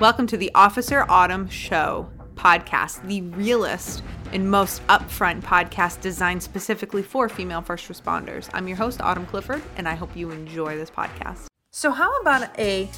Welcome to the Officer Autumn Show podcast, the realest and most upfront podcast designed specifically for female first responders. I'm your host, Autumn Clifford, and I hope you enjoy this podcast. So, how about a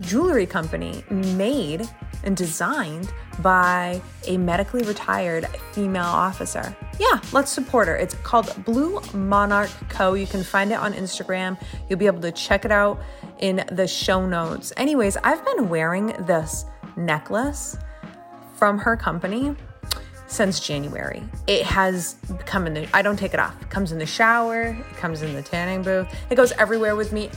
jewelry company made and designed by a medically retired female officer? Yeah, let's support her. It's called Blue Monarch Co. You can find it on Instagram. You'll be able to check it out in the show notes. Anyways, I've been wearing this necklace from her company since January. It has come in the I don't take it off. It comes in the shower, it comes in the tanning booth. It goes everywhere with me.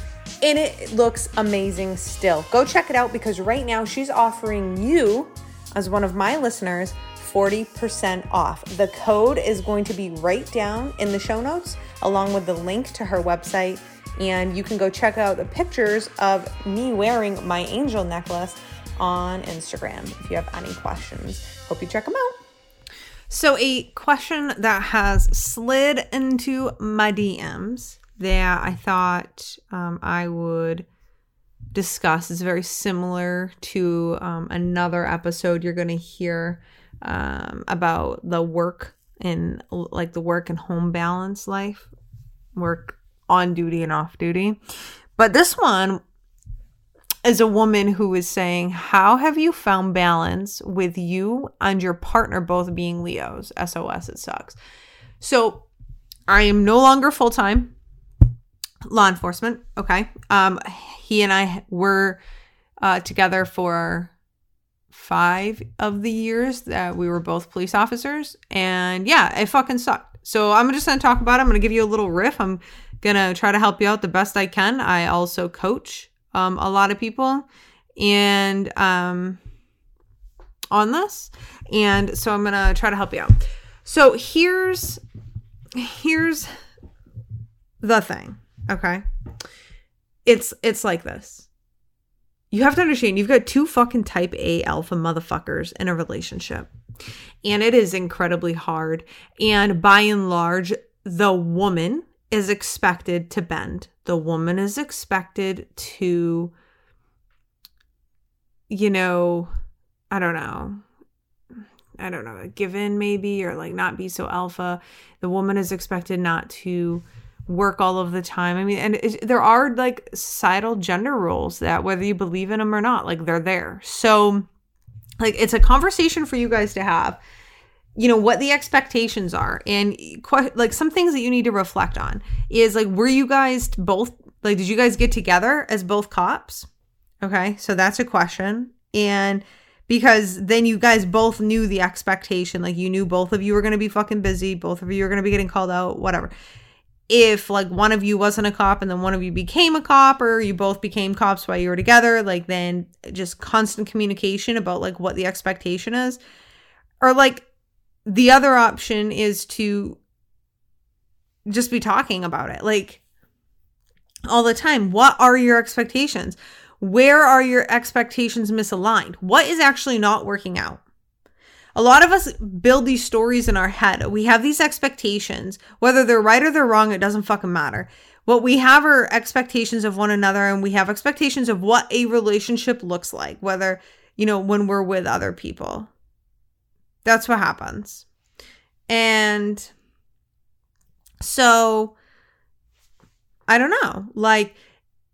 And it looks amazing still. Go check it out because right now she's offering you as one of my listeners 40% off. The code is going to be right down in the show notes along with the link to her website and you can go check out the pictures of me wearing my angel necklace on Instagram if you have any questions. Hope you check them out. So, a question that has slid into my DMs that I thought um, I would discuss is very similar to um, another episode you're going to hear um, about the work and like the work and home balance life, work on duty and off duty. But this one is a woman who is saying, How have you found balance with you and your partner both being LEOs? SOS, it sucks. So I am no longer full time law enforcement. Okay. Um, he and I were uh, together for five of the years that we were both police officers. And yeah, it fucking sucked. So I'm just going to talk about it. I'm going to give you a little riff. I'm gonna try to help you out the best I can. I also coach um, a lot of people and um, on this, and so I'm gonna try to help you out. So here's here's the thing, okay? It's it's like this. You have to understand you've got two fucking type A alpha motherfuckers in a relationship. And it is incredibly hard. And by and large, the woman is expected to bend. The woman is expected to, you know, I don't know. I don't know, give in maybe or like not be so alpha. The woman is expected not to work all of the time. I mean, and it, there are like societal gender roles that whether you believe in them or not, like they're there. So, like, it's a conversation for you guys to have you know what the expectations are and like some things that you need to reflect on is like were you guys both like did you guys get together as both cops? Okay so that's a question. And because then you guys both knew the expectation like you knew both of you were going to be fucking busy both of you were going to be getting called out whatever. If like one of you wasn't a cop and then one of you became a cop or you both became cops while you were together like then just constant communication about like what the expectation is. Or like the other option is to just be talking about it like all the time. What are your expectations? Where are your expectations misaligned? What is actually not working out? A lot of us build these stories in our head. We have these expectations, whether they're right or they're wrong, it doesn't fucking matter. What we have are expectations of one another, and we have expectations of what a relationship looks like, whether, you know, when we're with other people. That's what happens. And so I don't know. Like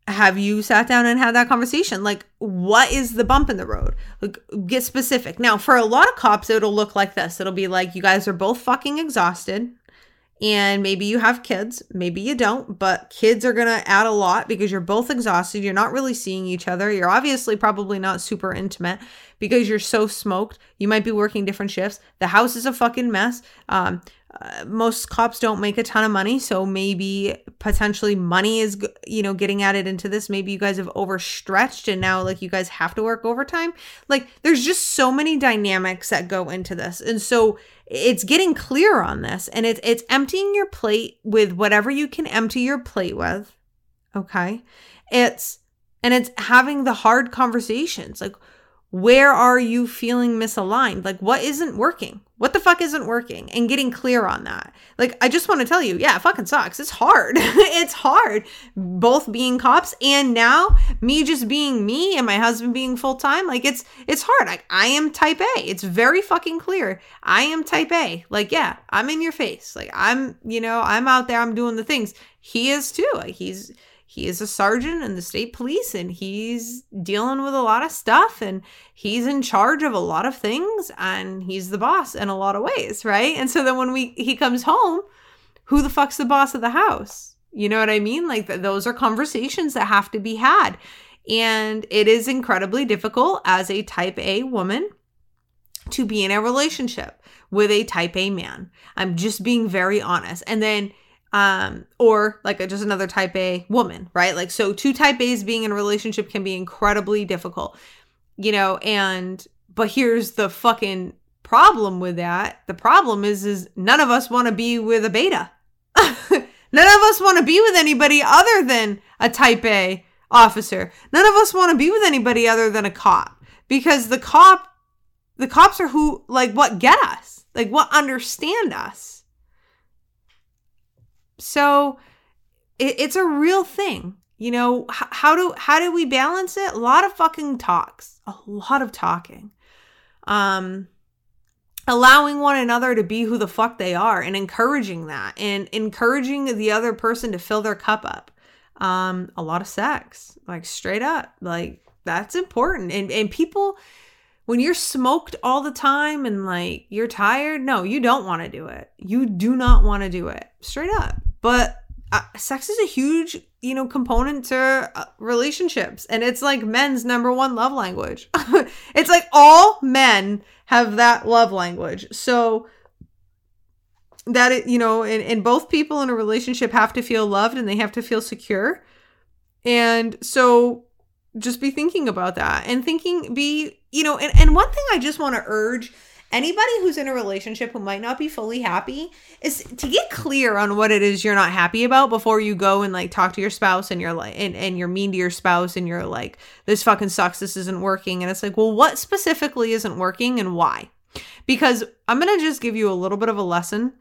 have you sat down and had that conversation? Like what is the bump in the road? Like get specific. Now, for a lot of cops it'll look like this. It'll be like you guys are both fucking exhausted and maybe you have kids, maybe you don't, but kids are going to add a lot because you're both exhausted. You're not really seeing each other. You're obviously probably not super intimate because you're so smoked. You might be working different shifts. The house is a fucking mess. Um, most cops don't make a ton of money, so maybe potentially money is you know getting added into this. Maybe you guys have overstretched and now like you guys have to work overtime. Like there's just so many dynamics that go into this, and so it's getting clear on this, and it's it's emptying your plate with whatever you can empty your plate with. Okay, it's and it's having the hard conversations like where are you feeling misaligned? Like, what isn't working? What the fuck isn't working? And getting clear on that. Like, I just want to tell you, yeah, fucking sucks. It's hard. it's hard. Both being cops and now me just being me and my husband being full time. Like, it's it's hard. Like, I am type A. It's very fucking clear. I am type A. Like, yeah, I'm in your face. Like, I'm, you know, I'm out there. I'm doing the things. He is too. Like, he's he is a sergeant in the state police and he's dealing with a lot of stuff and he's in charge of a lot of things and he's the boss in a lot of ways, right? And so then when we he comes home, who the fuck's the boss of the house? You know what I mean? Like th- those are conversations that have to be had. And it is incredibly difficult as a type A woman to be in a relationship with a type A man. I'm just being very honest. And then um or like a, just another type a woman right? Like so two type a's being in a relationship can be incredibly difficult you know and but here's the fucking problem with that. The problem is is none of us want to be with a beta. None of us want to be with anybody other than a type a officer. None of us want to be with anybody other than a cop because the cop the cops are who like what get us like what understand us so it, it's a real thing. You know, h- how do how do we balance it? A lot of fucking talks. A lot of talking. Um allowing one another to be who the fuck they are and encouraging that and encouraging the other person to fill their cup up. Um a lot of sex. Like straight up. Like that's important. And and people when you're smoked all the time and like you're tired, no, you don't want to do it. You do not want to do it. Straight up. But uh, sex is a huge, you know, component to uh, relationships and it's like men's number one love language. it's like all men have that love language. So that it, you know, and, and both people in a relationship have to feel loved and they have to feel secure. And so just be thinking about that and thinking be, you know, and, and one thing I just want to urge anybody who's in a relationship who might not be fully happy is to get clear on what it is you're not happy about before you go and like talk to your spouse and you're like and, and you're mean to your spouse and you're like this fucking sucks this isn't working. And it's like well what specifically isn't working and why? Because i'm gonna just give you a little bit of a lesson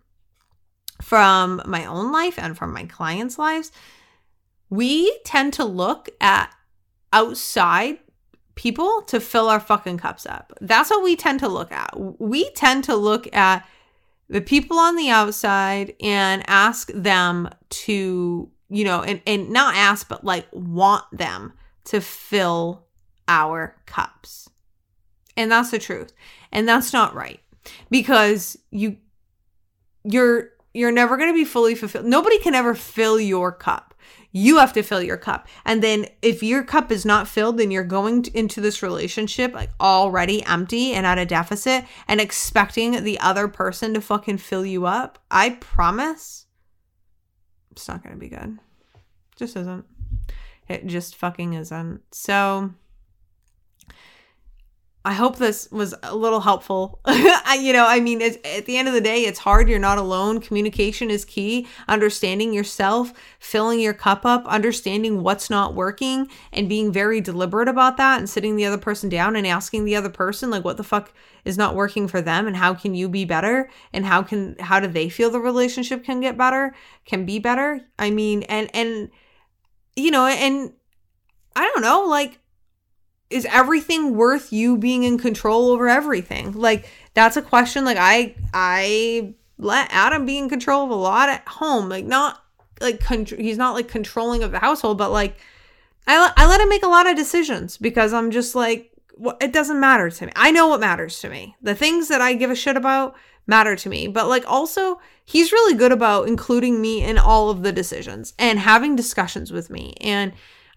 from my own life and from my clients lives. We tend to look at outside people to fill our fucking cups up. That's what we tend to look at. We tend to look at the people on the outside and ask them to, you know, and, and not ask, but like want them to fill our cups. And that's the truth. And that's not right because you, you're, you're never going to be fully fulfilled. Nobody can ever fill your cup. You have to fill your cup. And then if your cup is not filled, then you're going into this relationship like already empty and at a deficit and expecting the other person to fucking fill you up. I promise it's not going to be good. Just isn't. It just fucking isn't. So I hope this was a little helpful. You know, I mean, at the end of the day, it's hard. You're not alone. Communication is key. Understanding yourself, filling your cup up, understanding what's not working, and being very deliberate about that, and sitting the other person down and asking the other person, like, what the fuck is not working for them, and how can you be better, and how can how do they feel the relationship can get better, can be better. I mean, and and you know, and I don't know, like is everything worth you being in control over everything? Like that's a question like I I let Adam be in control of a lot at home. Like not like con- he's not like controlling of the household, but like I I let him make a lot of decisions because I'm just like well, it doesn't matter to me. I know what matters to me. The things that I give a shit about matter to me. But like also he's really good about including me in all of the decisions and having discussions with me and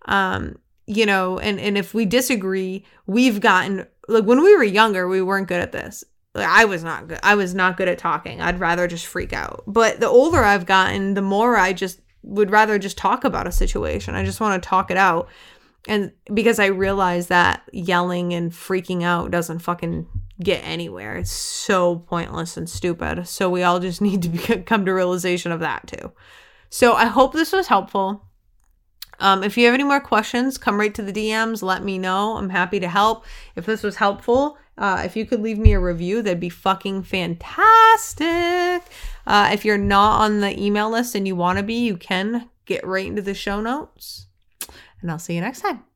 um you know, and and if we disagree, we've gotten like when we were younger, we weren't good at this. Like I was not good. I was not good at talking. I'd rather just freak out. But the older I've gotten, the more I just would rather just talk about a situation. I just want to talk it out. And because I realize that yelling and freaking out doesn't fucking get anywhere. It's so pointless and stupid. So we all just need to be, come to realization of that too. So I hope this was helpful. Um, if you have any more questions, come right to the DMs. Let me know. I'm happy to help. If this was helpful, uh, if you could leave me a review, that'd be fucking fantastic. Uh, if you're not on the email list and you want to be, you can get right into the show notes. And I'll see you next time.